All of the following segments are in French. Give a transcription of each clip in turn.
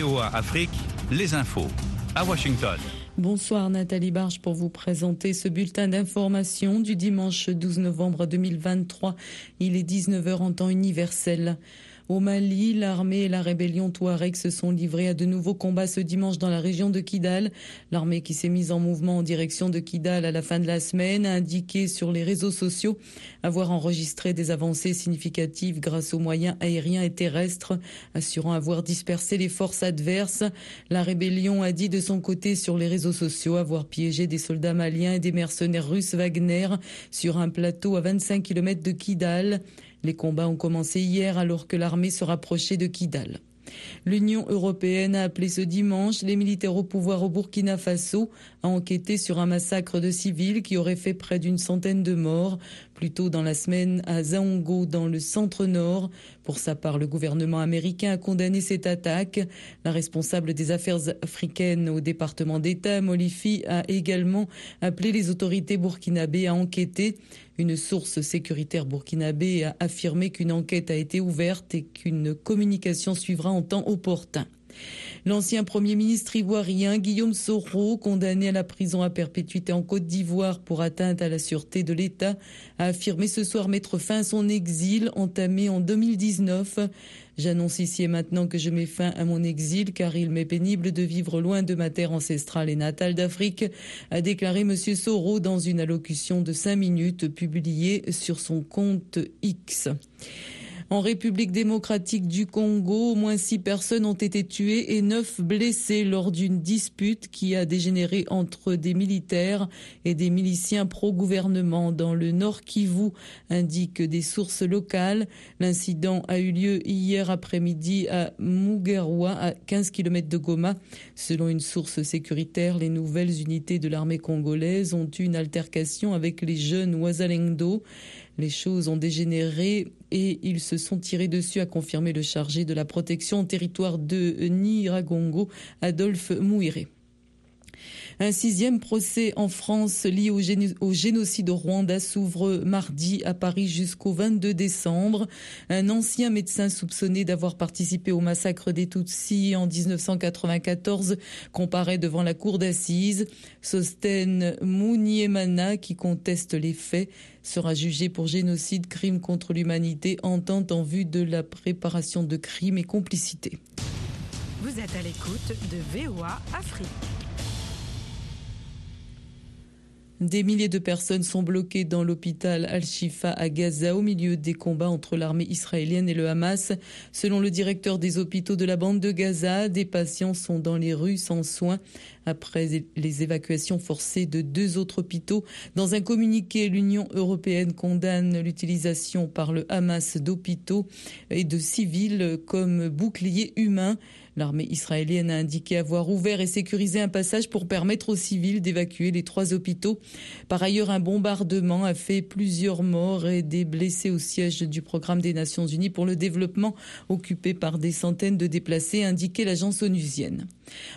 VOA Afrique, les infos. À Washington. Bonsoir Nathalie Barge pour vous présenter ce bulletin d'information du dimanche 12 novembre 2023. Il est 19h en temps universel. Au Mali, l'armée et la rébellion Touareg se sont livrés à de nouveaux combats ce dimanche dans la région de Kidal. L'armée qui s'est mise en mouvement en direction de Kidal à la fin de la semaine a indiqué sur les réseaux sociaux avoir enregistré des avancées significatives grâce aux moyens aériens et terrestres, assurant avoir dispersé les forces adverses. La rébellion a dit de son côté sur les réseaux sociaux avoir piégé des soldats maliens et des mercenaires russes Wagner sur un plateau à 25 km de Kidal. Les combats ont commencé hier alors que l'armée se rapprochait de Kidal. L'Union européenne a appelé ce dimanche les militaires au pouvoir au Burkina Faso à enquêter sur un massacre de civils qui aurait fait près d'une centaine de morts plus tôt dans la semaine à Zaongo dans le centre-nord. Pour sa part, le gouvernement américain a condamné cette attaque. La responsable des affaires africaines au département d'État, Molifi, a également appelé les autorités burkinabées à enquêter. Une source sécuritaire burkinabé a affirmé qu'une enquête a été ouverte et qu'une communication suivra en temps opportun. L'ancien Premier ministre ivoirien Guillaume Soro, condamné à la prison à perpétuité en Côte d'Ivoire pour atteinte à la sûreté de l'État, a affirmé ce soir mettre fin à son exil entamé en 2019. J'annonce ici et maintenant que je mets fin à mon exil car il m'est pénible de vivre loin de ma terre ancestrale et natale d'Afrique, a déclaré M. Soro dans une allocution de cinq minutes publiée sur son compte X. En République démocratique du Congo, au moins six personnes ont été tuées et neuf blessées lors d'une dispute qui a dégénéré entre des militaires et des miliciens pro-gouvernement dans le Nord Kivu, indiquent des sources locales. L'incident a eu lieu hier après-midi à Mugerwa, à 15 km de Goma. Selon une source sécuritaire, les nouvelles unités de l'armée congolaise ont eu une altercation avec les jeunes Ouazalendo. Les choses ont dégénéré et ils se sont tirés dessus, a confirmé le chargé de la protection au territoire de Niragongo, Adolphe Mouiré. Un sixième procès en France lié au, génocide au Rwanda s'ouvre mardi à Paris jusqu'au 22 décembre. Un ancien médecin soupçonné d'avoir participé au massacre des Tutsis en 1994 comparaît devant la cour d'assises. Sosten Mouniemana, qui conteste les faits, sera jugé pour génocide, crime contre l'humanité, entente en vue de la préparation de crimes et complicité. Vous êtes à l'écoute de VOA Afrique. Des milliers de personnes sont bloquées dans l'hôpital Al-Shifa à Gaza au milieu des combats entre l'armée israélienne et le Hamas. Selon le directeur des hôpitaux de la bande de Gaza, des patients sont dans les rues sans soins après les évacuations forcées de deux autres hôpitaux. Dans un communiqué, l'Union européenne condamne l'utilisation par le Hamas d'hôpitaux et de civils comme boucliers humains. L'armée israélienne a indiqué avoir ouvert et sécurisé un passage pour permettre aux civils d'évacuer les trois hôpitaux. Par ailleurs, un bombardement a fait plusieurs morts et des blessés au siège du programme des Nations Unies pour le développement, occupé par des centaines de déplacés, a indiqué l'agence onusienne.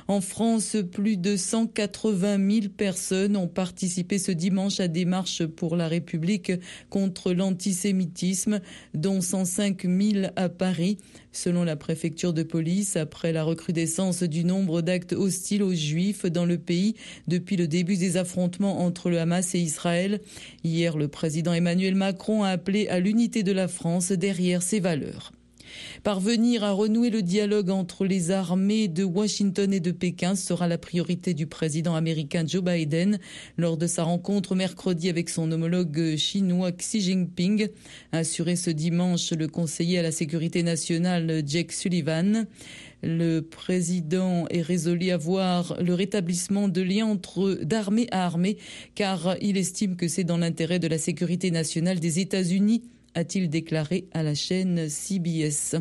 En France, plus de 180 000 personnes ont participé ce dimanche à des marches pour la République contre l'antisémitisme, dont 105 000 à Paris. Selon la préfecture de police, après la recrudescence du nombre d'actes hostiles aux juifs dans le pays depuis le début des affrontements entre le Hamas et Israël, hier le président Emmanuel Macron a appelé à l'unité de la France derrière ses valeurs. Parvenir à renouer le dialogue entre les armées de Washington et de Pékin sera la priorité du président américain Joe Biden lors de sa rencontre mercredi avec son homologue chinois Xi Jinping, assuré ce dimanche le conseiller à la sécurité nationale Jake Sullivan. Le président est résolu à voir le rétablissement de liens entre d'armée à armée car il estime que c'est dans l'intérêt de la sécurité nationale des États-Unis a-t-il déclaré à la chaîne CBS.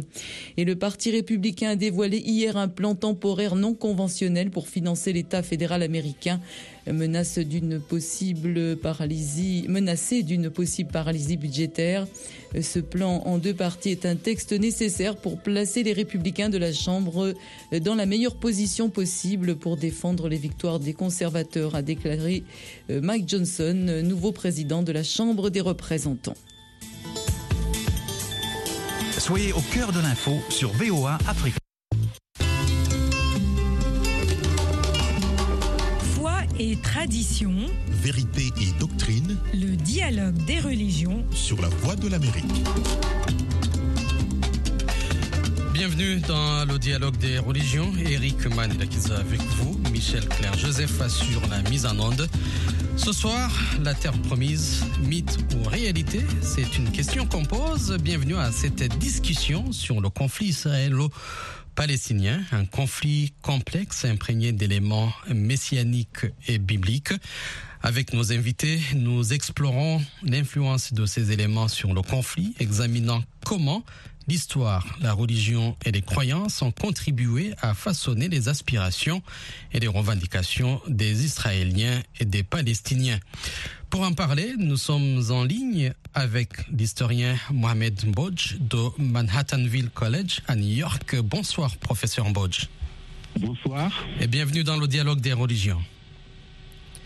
Et le Parti républicain a dévoilé hier un plan temporaire non conventionnel pour financer l'État fédéral américain, menace d'une possible paralysie, menacé d'une possible paralysie budgétaire. Ce plan en deux parties est un texte nécessaire pour placer les républicains de la Chambre dans la meilleure position possible pour défendre les victoires des conservateurs, a déclaré Mike Johnson, nouveau président de la Chambre des représentants. Soyez au cœur de l'info sur VOA Afrique. Foi et tradition. Vérité et doctrine. Le dialogue des religions. Sur la voie de l'Amérique. Bienvenue dans le dialogue des religions. Eric est avec vous. Michel Claire Joseph assure la mise en onde. Ce soir, la terre promise, mythe ou réalité, c'est une question qu'on pose. Bienvenue à cette discussion sur le conflit israélo-palestinien, un conflit complexe imprégné d'éléments messianiques et bibliques. Avec nos invités, nous explorons l'influence de ces éléments sur le conflit, examinant comment l'histoire, la religion et les croyances ont contribué à façonner les aspirations et les revendications des Israéliens et des Palestiniens. Pour en parler, nous sommes en ligne avec l'historien Mohamed Bodj de Manhattanville College à New York. Bonsoir, professeur Bodj. Bonsoir. Et bienvenue dans le dialogue des religions.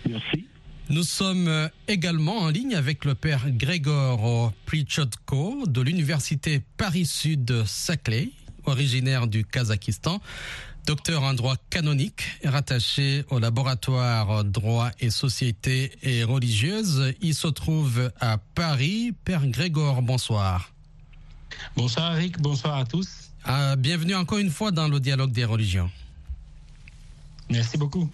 Merci. Nous sommes euh, également en ligne avec le père Grégor Prichodko de l'université Paris-Sud Saclay, originaire du Kazakhstan, docteur en droit canonique, rattaché au laboratoire droit et société et religieuse. Il se trouve à Paris. Père Grégor, bonsoir. Bonsoir Eric, bonsoir à tous. Ah, bienvenue encore une fois dans le dialogue des religions. Merci beaucoup.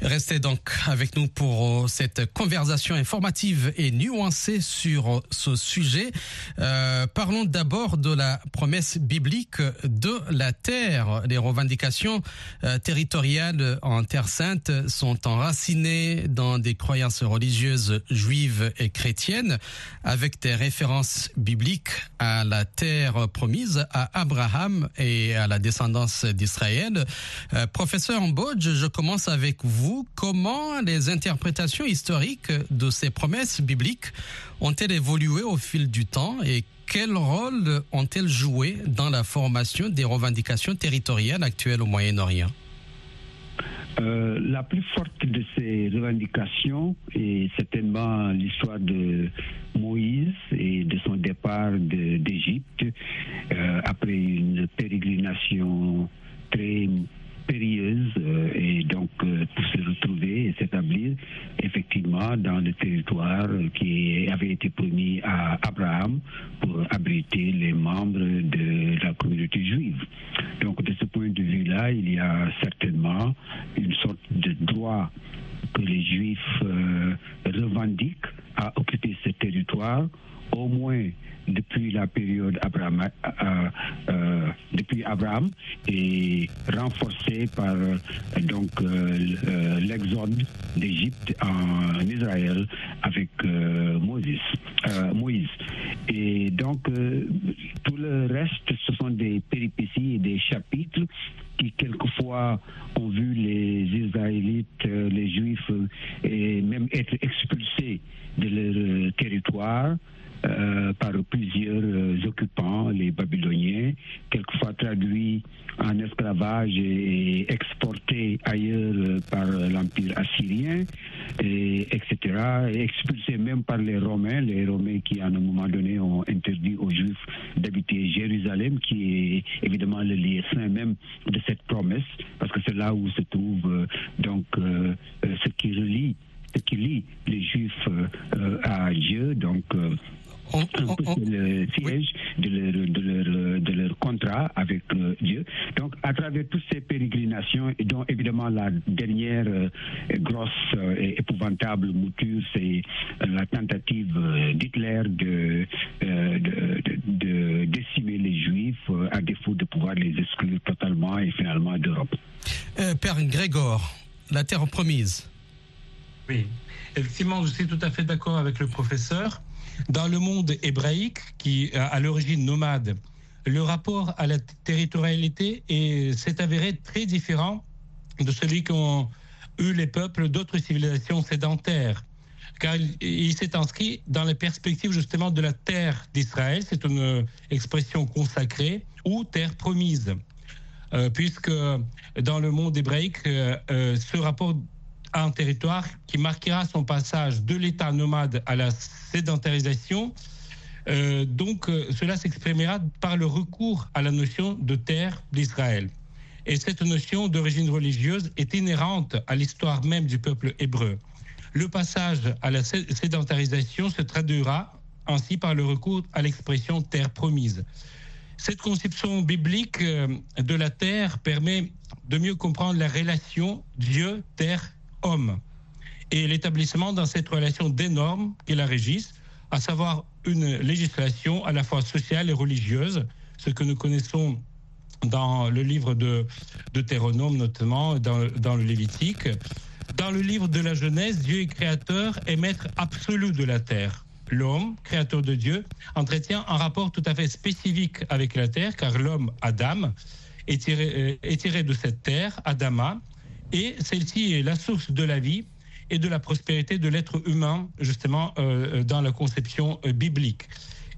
Restez donc avec nous pour euh, cette conversation informative et nuancée sur euh, ce sujet. Euh, parlons d'abord de la promesse biblique de la terre. Les revendications territoriales en Terre sainte sont enracinées dans des croyances religieuses juives et chrétiennes avec des références bibliques à la terre promise à Abraham et à la descendance d'Israël. Professeur Mbodge, je commence avec vous comment les interprétations historiques de ces promesses bibliques ont-elles évolué au fil du temps et quel rôle ont-elles joué dans la formation des revendications territoriales actuelles au Moyen-Orient? Euh, la plus forte de ces revendications est certainement l'histoire de Moïse et de son départ d'Égypte euh, après une pérégrination très dans le territoire qui avait été promis à Abraham pour abriter les membres de la communauté juive. Donc de ce point de vue-là, il y a certainement une sorte de droit que les juifs euh, revendiquent à occuper ce territoire au moins depuis la période Abraham, euh, euh, depuis Abraham et renforcé par euh, donc l'exode d'Égypte en Israël avec Moïse, Moïse. Et donc tout le reste, ce sont des péripéties et des chapitres qui quelquefois ont vu les Israélites, les Juifs, et même être expulsés de leur territoire. Euh, par plusieurs euh, occupants, les Babyloniens, quelquefois traduits en esclavage et exportés ailleurs euh, par l'Empire assyrien, et, etc., et expulsés même par les Romains, les Romains qui à un moment donné ont interdit aux Juifs d'habiter Jérusalem, qui est évidemment le lieu saint même de cette promesse, parce que c'est là où se trouve donc ce qui relie ce qui lie les Juifs à Dieu, donc on, le siège de, leur, de, leur, contrat avec euh, Dieu. Donc, à travers toutes ces pérégrinations, et dont évidemment la dernière euh, grosse euh, et épouvantable mouture, c'est la tentative d'Hitler de, de, décimer les Juifs à défaut de pouvoir les exclure totalement et finalement d'Europe. Père Grégor, la terre promise. Oui, effectivement, je suis tout à fait d'accord avec le professeur. Dans le monde hébraïque, qui à l'origine nomade, le rapport à la territorialité s'est avéré très différent de celui qu'ont eu les peuples d'autres civilisations sédentaires. Car il, s'est inscrit dans la perspective justement de la terre d'Israël, c'est une expression consacrée, ou terre promise. Euh, puisque dans le monde hébraïque, euh, euh, ce rapport un territoire qui marquera son passage de l'état nomade à la sédentarisation. Euh, donc euh, cela s'exprimera par le recours à la notion de terre d'Israël. Et cette notion d'origine religieuse est inhérente à l'histoire même du peuple hébreu. Le passage à la sédentarisation se traduira ainsi par le recours à l'expression terre promise. Cette conception biblique euh, de la terre permet de mieux comprendre la relation Dieu, homme et l'établissement dans cette relation des normes qui la régissent, à savoir une législation à la fois sociale et religieuse, ce que nous connaissons dans le livre de Deutéronome notamment, dans, dans le Lévitique. Dans le livre de la Genèse, Dieu est créateur et maître absolu de la terre. L'homme, créateur de Dieu, entretient un rapport tout à fait spécifique avec la terre, car l'homme, Adam, est tiré, euh, est tiré de cette terre, Adama, et celle-ci est la source de la vie et de la prospérité de l'être humain, justement, euh, dans la conception euh, biblique.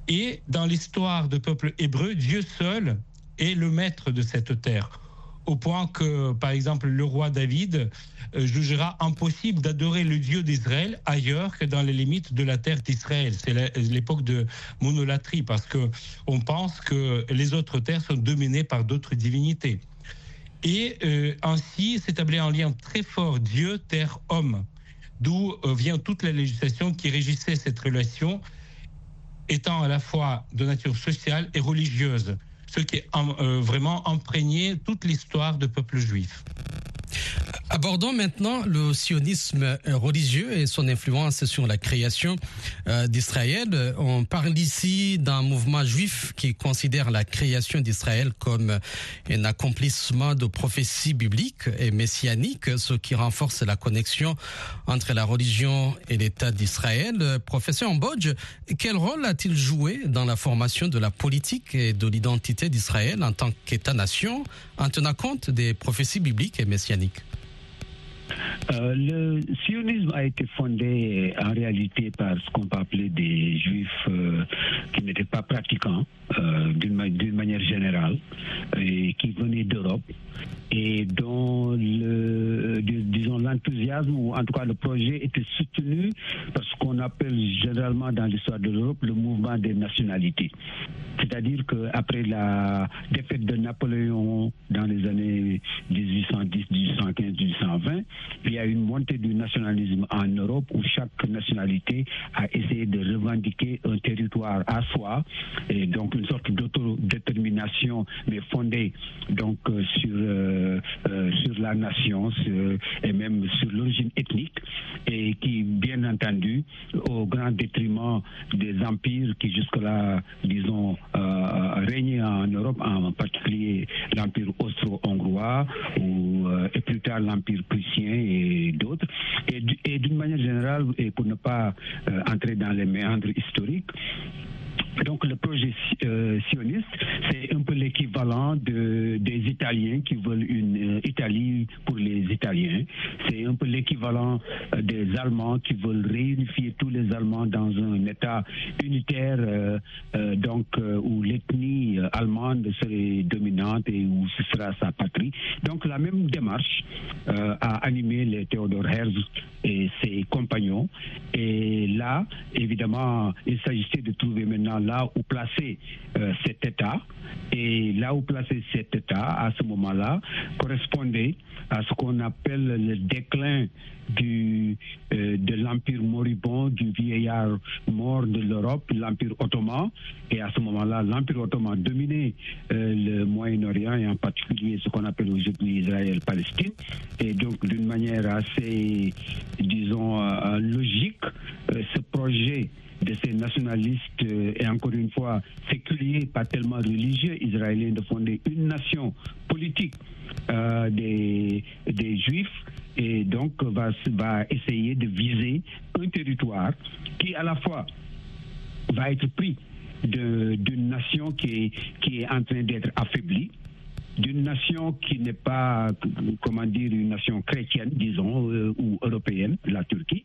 Et dans l'histoire du peuple hébreu, Dieu seul est le maître de cette terre au point que, par exemple, le roi David euh, jugera impossible d'adorer le Dieu d'Israël ailleurs que dans les limites de la terre d'Israël. C'est l'époque de monolatrie, parce que on pense que les autres terres sont dominées par d'autres divinités. Et euh, ainsi s'établit un lien très fort Dieu, terre, homme, d'où euh, vient toute la législation qui régissait cette relation, étant à la fois de nature sociale et religieuse ce qui a euh, vraiment imprégné toute l'histoire du peuple juif. Abordons maintenant le sionisme religieux et son influence sur la création euh, d'Israël. On parle ici d'un mouvement juif qui considère la création d'Israël comme un accomplissement de prophéties bibliques et messianiques, ce qui renforce la connexion entre la religion et l'État d'Israël. Professeur Mbodj, quel rôle a-t-il joué dans la formation de la politique et de l'identité d'Israël en tant qu'État-nation en tenant compte des prophéties bibliques et messianiques? Euh, le sionisme a été fondé en réalité par ce qu'on peut appeler des juifs euh, qui n'étaient pas pratiquants euh, d'une manière générale et qui venaient d'Europe et dont le, disons l'enthousiasme ou en tout cas le projet était soutenu par ce qu'on appelle généralement dans l'histoire de l'Europe le mouvement des nationalités. C'est-à-dire qu'après la défaite de Napoléon dans les années 1810, 1815, 1820, il y a une montée du nationalisme en Europe où chaque nationalité a essayé de revendiquer un territoire à soi et donc une sorte d'autodétermination mais fondée donc euh, sur euh, euh, sur la nation et même sur l'origine ethnique et qui bien entendu au grand détriment des empires qui jusque-là disons régnaient en Europe en particulier l'empire austro-hongrois ou et plus tard l'empire prussien et d'autres. Et, d'une manière générale, et pour ne pas entrer dans les méandres historiques, donc le projet euh, sioniste, c'est un peu l'équivalent de, des Italiens qui veulent une euh, Italie pour les Italiens. C'est un peu l'équivalent euh, des Allemands qui veulent réunifier tous les Allemands dans un État unitaire, donc où l'ethnie allemande serait dominante et où ce sera sa patrie. Donc la même démarche a animé les Théodore Herzl et ses compagnons. Et là, évidemment, il s'agissait de trouver maintenant là où placer euh, cet État. Et là où placer cet État, à ce moment-là, correspondait à ce qu'on appelle le déclin du, euh, de l'empire moribond, du vieillard mort de l'Europe, l'empire ottoman. Et à ce moment-là, l'empire ottoman dominait euh, le Moyen-Orient et en particulier ce qu'on appelle aujourd'hui Israël-Palestine. Et donc, d'une manière assez, disons, logique, ce projet de ces nationalistes euh, et encore une fois séculiers, pas tellement religieux israéliens, de fonder une nation politique euh, des, des juifs et donc va, va essayer de viser un territoire qui à la fois va être pris d'une nation qui qui est en train d'être affaiblie, d'une nation qui n'est pas, comment dire, une nation chrétienne, disons, euh, ou européenne, la Turquie,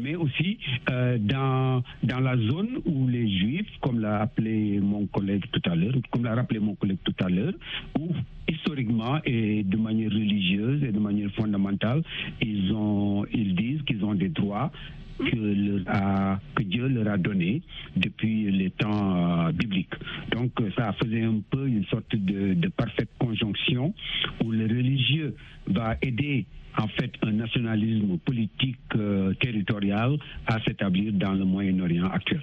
mais aussi euh, dans, dans la zone où les Juifs, comme l'a appelé mon collègue tout à l'heure, comme l'a rappelé mon collègue tout à l'heure, où historiquement et de manière religieuse et de manière fondamentale, ils, ont, ils disent qu'ils ont des droits que, Dieu leur a donné depuis les temps euh, bibliques. Donc euh, ça faisait un peu une sorte de, de parfaite conjonction où le religieux va aider en fait un nationalisme politique euh, territorial à s'établir dans le Moyen-Orient actuel.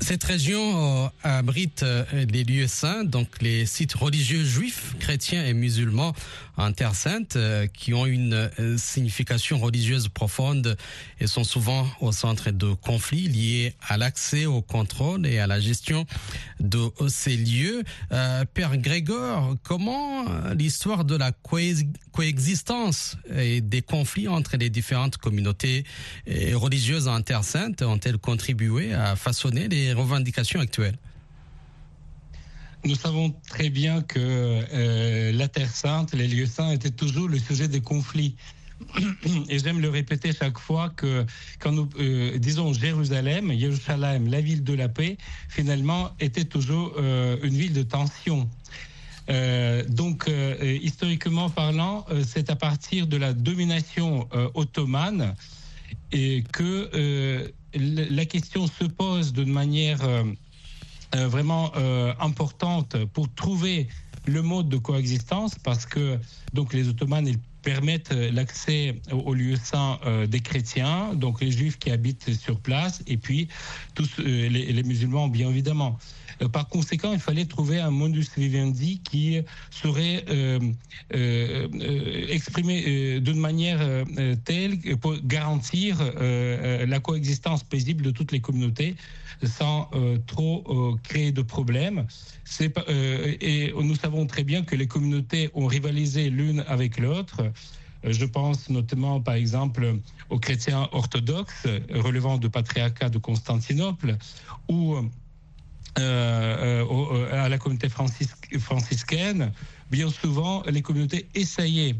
Cette région euh, abrite euh, les lieux saints, donc les sites religieux juifs, chrétiens et musulmans en Terre Sainte, euh, qui ont une euh, signification religieuse profonde et sont souvent au centre de conflits liés à l'accès au contrôle et à la gestion de ces lieux. Euh, Père Grégor, comment euh, l'histoire de la coex- coexistence et des conflits entre les différentes communautés euh, religieuses en Terre Sainte ont-elles contribué à façonner les revendications actuelles Nous savons très bien que euh, la Terre Sainte, les lieux saints étaient toujours le sujet des conflits. Et j'aime le répéter chaque fois que quand nous euh, disons Jérusalem, Jérusalem, la ville de la paix, finalement était toujours euh, une ville de tension. Donc, historiquement parlant, c'est à partir de la domination ottomane et que la question se pose d'une manière euh, euh, vraiment euh, importante pour trouver le mode de coexistence parce que donc les Ottomans ils permettent l'accès aux, lieux saints des chrétiens, donc les juifs qui habitent sur place et puis tous les musulmans bien évidemment. Euh, Par conséquent, il fallait trouver un modus vivendi qui serait euh, euh, exprimé d'une manière telle pour garantir la coexistence paisible de toutes les communautés sans trop créer de problèmes. Et nous savons très bien que les communautés ont rivalisé l'une avec l'autre. Je pense notamment, par exemple, aux chrétiens orthodoxes relevant du patriarcat de Constantinople ou euh, euh, euh, à la communauté francis- franciscaine. Bien souvent, les communautés essayaient,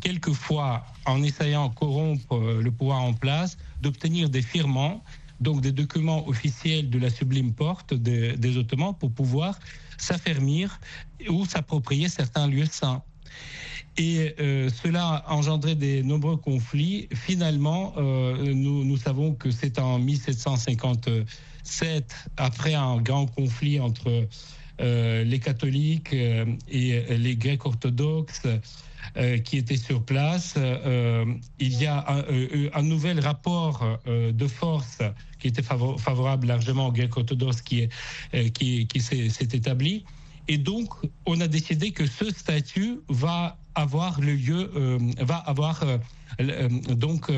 quelquefois, en essayant de corrompre le pouvoir en place, d'obtenir des firmants, donc des documents officiels de la sublime porte des, Ottomans pour pouvoir s'affermir ou s'approprier certains lieux saints. Et cela a engendré des nombreux conflits. Finalement, nous, savons que c'est en 1757, après un grand conflit entre euh, les catholiques euh, et les grecs orthodoxes euh, qui étaient sur place, il y a un, un nouvel rapport de force qui était favo- favorable largement aux grecs orthodoxes qui, qui, s'est établi. Et donc, on a décidé que ce statut va avoir le lieu, va avoir donc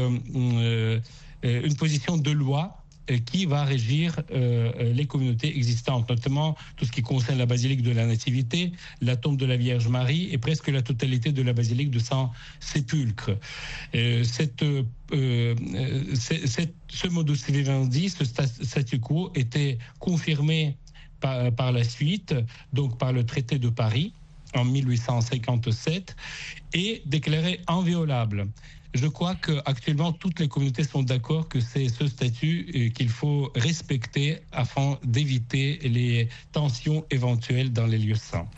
une position de loi qui va régir euh, euh, les communautés existantes, notamment tout ce qui concerne la basilique de la Nativité, la tombe de la Vierge Marie et presque la totalité de la basilique de Saint-Sépulcre. Euh, euh, euh, ce modus vivendi, ce sta- statu quo, était confirmé par la suite, donc par le traité de Paris en 1857, et déclaré inviolable. Je crois qu'actuellement, toutes les communautés sont d'accord que c'est ce statut euh, qu'il faut respecter afin d'éviter les tensions éventuelles dans les lieux saints.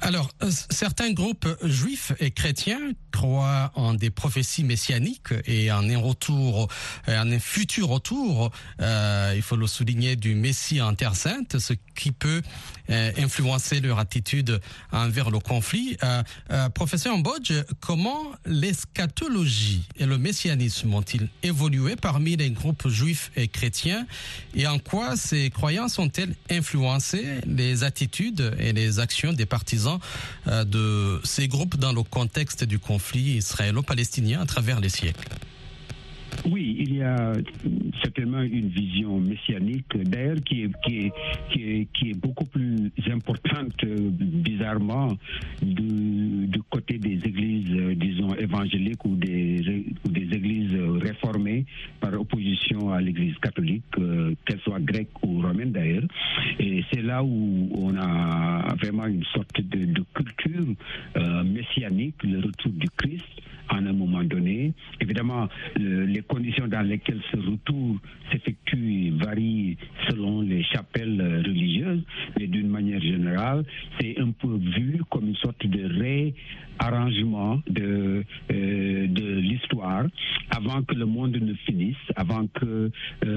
Alors, euh, certains groupes juifs et chrétiens croient en des prophéties messianiques et en un retour, euh, en un futur retour, il faut le souligner, du Messie en Terre Sainte, ce qui peut influencer leur attitude envers le conflit. Euh, euh, professeur Mbodge, comment l'eschatologie et le messianisme ont-ils évolué parmi les groupes juifs et chrétiens? Et en quoi ces croyances ont-elles influencé les attitudes et les actions des partisans euh, de ces groupes dans le contexte du conflit israélo-palestinien à travers les siècles? Oui, il y a certainement une vision messianique, d'ailleurs, qui est, beaucoup plus importante, bizarrement, du, côté des églises, disons, évangéliques ou des, ou des églises réformées par opposition à l'église catholique, euh, qu'elle soit grecque ou romaine d'ailleurs. Et c'est là où on a vraiment une sorte de, de culture euh, messianique, le retour du Christ en un moment donné. Évidemment, les conditions dans lesquelles ce retour s'effectue varient selon les chapelles religieuses, mais d'une manière générale, c'est un peu vu comme une sorte de réarrangement de, euh, de l'histoire avant que le monde ne finisse, avant que euh,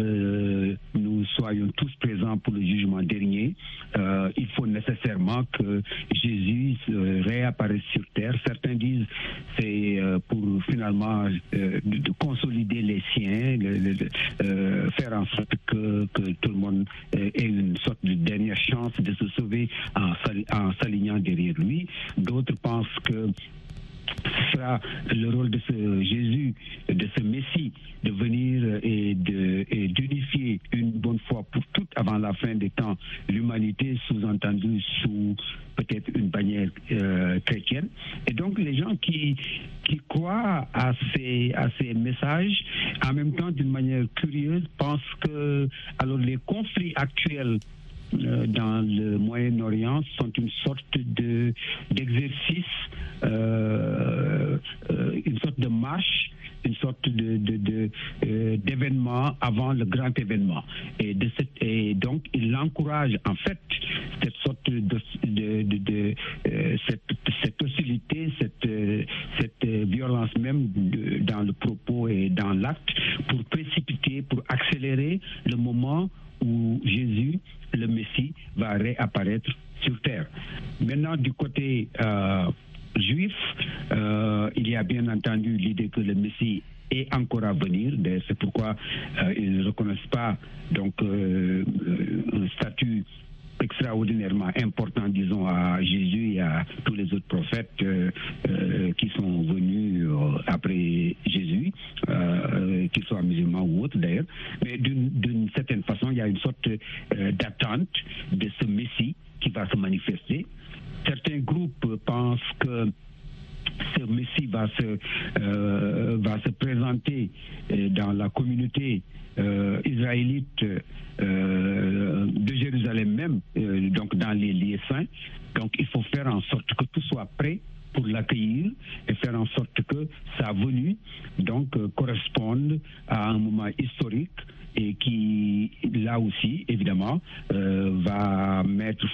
en même temps d'une manière curieuse, pensent que alors les conflits actuels euh, dans le Moyen-Orient sont une sorte de d'exercice, euh, euh, une sorte de marche une sorte de, d'événement avant le grand événement. Et, donc, il encourage en fait cette sorte de, de, cette, cette, hostilité, cette, cette violence même dans le propos et dans l'acte pour précipiter, pour accélérer le moment où Jésus, le Messie, va réapparaître sur terre. Maintenant, du côté euh, juif, euh, il y a bien entendu l'idée que le Messie est encore à venir. C'est pourquoi euh, ils ne reconnaissent pas donc un statut extraordinairement important, disons, à Jésus et à tous les autres prophètes qui sont venus après Jésus, soient musulmans ou autres d'ailleurs. Mais d'une certaine façon, il y a une sorte d'attente de ce Messie qui va se manifester. Certains groupes pensent que ce Messie va se, va se présenter dans la communauté euh, israélite euh, de Jérusalem même, euh, donc dans les lieux saints. Donc il faut faire en sorte que tout soit prêt pour l'accueillir et faire en sorte que sa venue donc corresponde à un moment historique et qui là aussi évidemment va mettre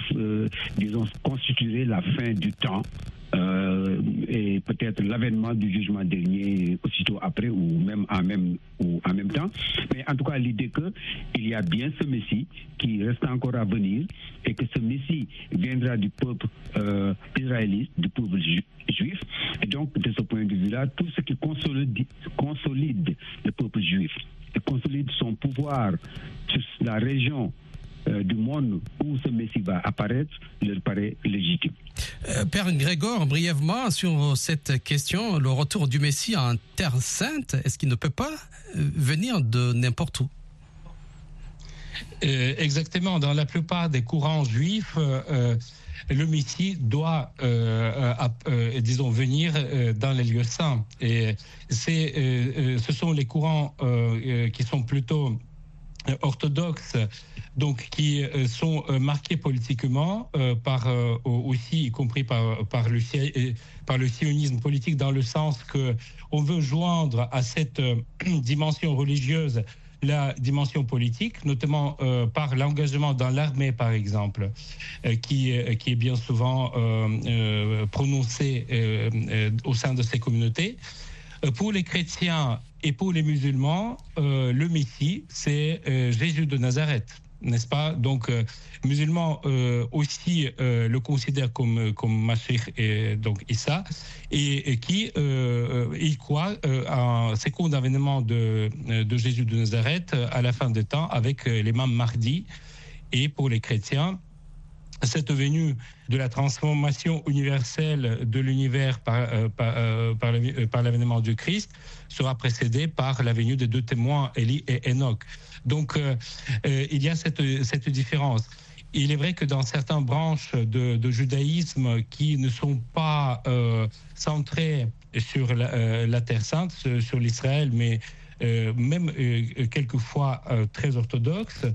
disons constituer la fin du temps euh, et peut-être l'avènement du jugement dernier aussitôt après ou même en même ou en même temps. Mais en tout cas, l'idée que il y a bien ce Messie qui reste encore à venir et que ce Messie viendra du peuple euh, israélite, du peuple juif. Et donc, de ce point de vue-là, tout ce qui consolide, consolide le peuple juif et consolide son pouvoir sur la région euh, du monde où ce Messie va apparaître leur paraît légitime. Euh, Père Grégor, brièvement sur cette question, le retour du Messie en Terre Sainte, est-ce qu'il ne peut pas euh, venir de n'importe où? Exactement. Dans la plupart des courants juifs, le Messie doit, disons, venir dans les lieux saints. Et c'est, ce sont les courants qui sont plutôt orthodoxes donc qui euh, sont euh, marqués politiquement euh, par aussi y compris par le par le sionisme politique dans le sens que on veut joindre à cette dimension religieuse la dimension politique, notamment par l'engagement dans l'armée, par exemple, qui, qui est bien souvent prononcé au sein de ces communautés. Pour les chrétiens et pour les musulmans, le Messie, c'est Jésus de Nazareth n'est-ce pas? Donc, euh, musulmans euh, aussi euh, le considèrent comme comme Mashiach et donc Issa, et, qui il croit à un second avènement de, de Jésus de Nazareth à la fin des temps avec l'imam Mardi. Et pour les chrétiens, cette venue de la transformation universelle de l'univers par, par, par l'avènement du Christ sera précédée par la venue des deux témoins, Élie et Enoch. Donc, euh, euh, il y a cette, cette différence. Il est vrai que dans certaines branches de, judaïsme qui ne sont pas euh, centrées sur la, Terre Sainte, sur l'Israël, mais même quelquefois très orthodoxes,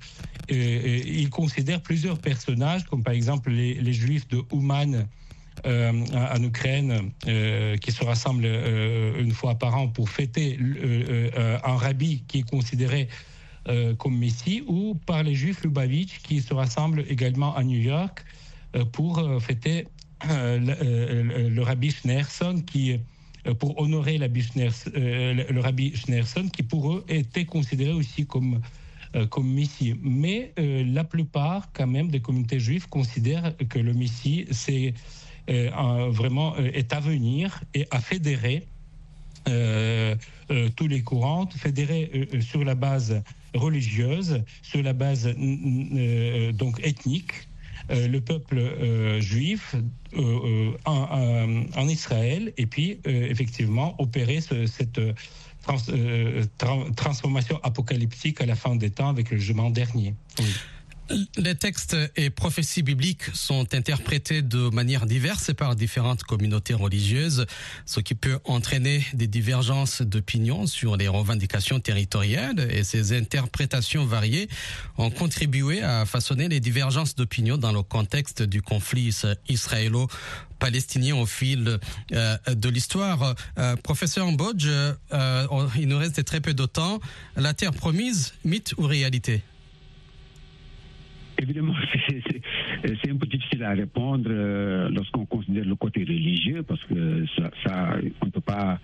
ils considèrent plusieurs personnages, comme par exemple les, Juifs de Ouman en Ukraine qui se rassemblent une fois par an pour fêter un rabbi qui est considéré comme Messie, ou par les Juifs Lubavitch qui se rassemblent également à New York pour fêter le, rabbi Schneerson qui pour honorer le rabbi Schneerson qui pour eux était considéré aussi comme euh, comme Messie. Mais euh, la plupart, quand même, des communautés juives considèrent que le Messie, c'est euh, vraiment est à venir et à fédérer tous les courants, fédérer sur la base religieuse, sur la base donc ethnique, le peuple juif en, Israël et puis effectivement opérer cette euh, transformation apocalyptique à la fin des temps avec le jugement dernier. Les textes et prophéties bibliques sont interprétés de manière diverse par différentes communautés religieuses, ce qui peut entraîner des divergences d'opinion sur les revendications territoriales et ces interprétations variées ont contribué à façonner les divergences d'opinion dans le contexte du conflit israélo palestinien au fil euh, de l'histoire. Euh, professeur Mbodge, euh, il nous reste très peu de temps. La terre promise, mythe ou réalité? Évidemment, c'est un peu difficile à répondre lorsqu'on considère le côté religieux, parce que ça, on ne peut pas,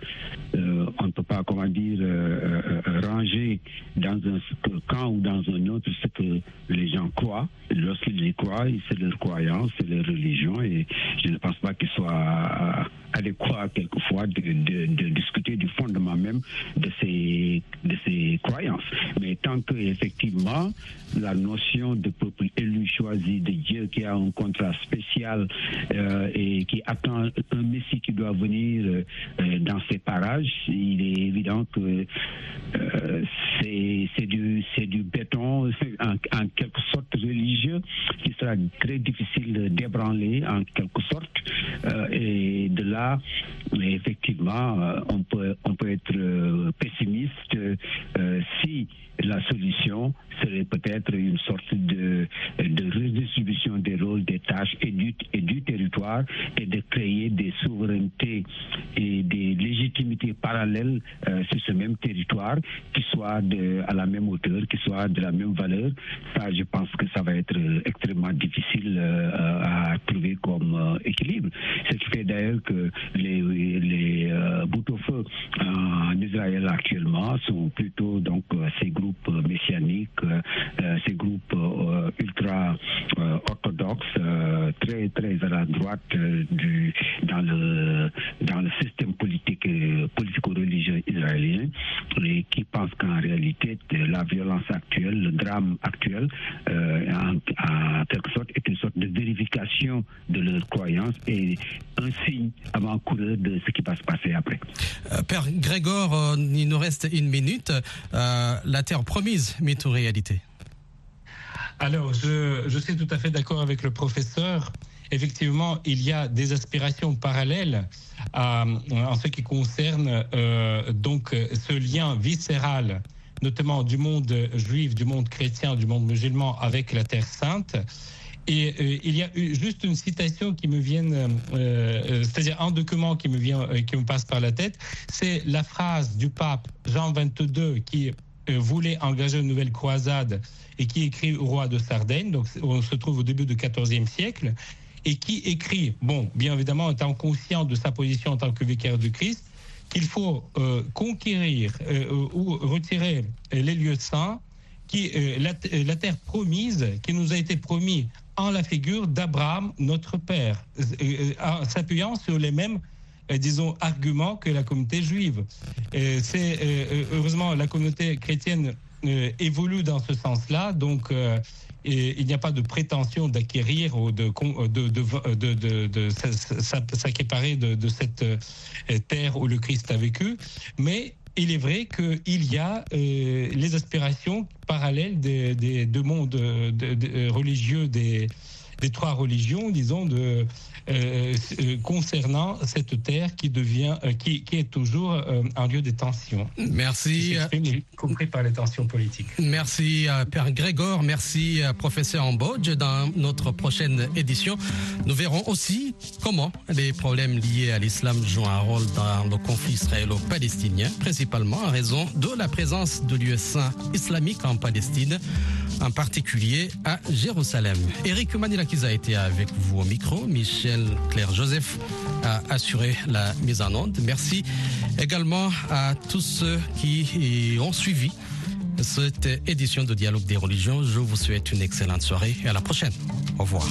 on ne peut pas, comment dire, ranger dans un camp ou dans un autre ce que les gens croient. Lorsqu'ils y croient, c'est leur croyance, c'est leur religion, et pas qu'il soit adéquat quelquefois de, discuter du fondement même de ces, de ces croyances. Mais tant que effectivement la notion de peuple élu choisi de Dieu qui a un contrat spécial euh, et qui attend un Messie qui doit venir euh, dans ces parages, il est évident que euh, c'est du, du béton en, en, quelque sorte religieux qui sera très difficile d'ébranler en quelque sorte. Et de là effectivement, euh, on peut, on peut être euh, pessimiste euh, si la solution serait peut-être une sorte de, redistribution des rôles, des tâches et du, et du territoire et de créer des souverainetés et des légitimités parallèles sur ce même territoire qui soient à la même hauteur, qui soient de la même valeur. Ça, je pense que ça va être extrêmement difficile à trouver comme équilibre. Ce qui fait d'ailleurs que les, les euh, feu en Israël actuellement sont plutôt donc euh, ces groupes messianiques, euh, ces groupes ultra orthodoxes, très très à la droite du dans le dans le système politique politico-religieux israélien et qui pensent qu'en réalité la violence actuelle, le drame actuel, en, quelque sorte est une sorte de vérification de leurs croyances et un signe avant coureur de ce qui va se passer après. Euh, Père Grégor, euh, il nous reste une minute. Euh, la terre promise, mythe ou réalité Alors, je, je suis tout à fait d'accord avec le professeur. Effectivement, il y a des aspirations parallèles en ce qui concerne donc ce lien viscéral notamment du monde juif, du monde chrétien, du monde musulman avec la Terre sainte. Et euh, il y a juste une citation qui me vient, euh, euh, c'est-à-dire un document qui me vient, qui me passe par la tête, c'est la phrase du pape Jean XXII qui voulait engager une nouvelle croisade et qui écrit au roi de Sardaigne, donc on se trouve au début du XIVe siècle, et qui écrit, bon, bien évidemment, en étant conscient de sa position en tant que vicaire du Christ, qu'il faut conquérir ou retirer les lieux saints, qui, la, la, terre promise qui nous a été promis en la figure d'Abraham, notre père, euh, euh, en s'appuyant sur les mêmes euh, disons, arguments que la communauté juive. C'est heureusement la communauté chrétienne évolue dans ce sens-là, donc il n'y a pas de prétention d'acquérir ou de, de, de, cette terre où le Christ a vécu, mais il est vrai qu'il y a euh, les aspirations parallèles des, deux mondes religieux des, des trois religions, disons, de, euh, euh, concernant cette terre qui devient, euh, qui, qui, est toujours un lieu de tension. Merci. Y compris par les tensions politiques. Merci, Père Grégor. Merci, Professeur Ambodge. Dans notre prochaine édition, nous verrons aussi comment les problèmes liés à l'islam jouent un rôle dans le conflit israélo-palestinien, principalement en raison de la présence de lieux saints islamiques en Palestine, en particulier à Jérusalem. Eric Manilakiza a été avec vous au micro. Michel Claire Joseph a assuré la mise en onde. Merci également à tous ceux qui ont suivi cette édition de Dialogue des religions. Je vous souhaite une excellente soirée et à la prochaine. Au revoir.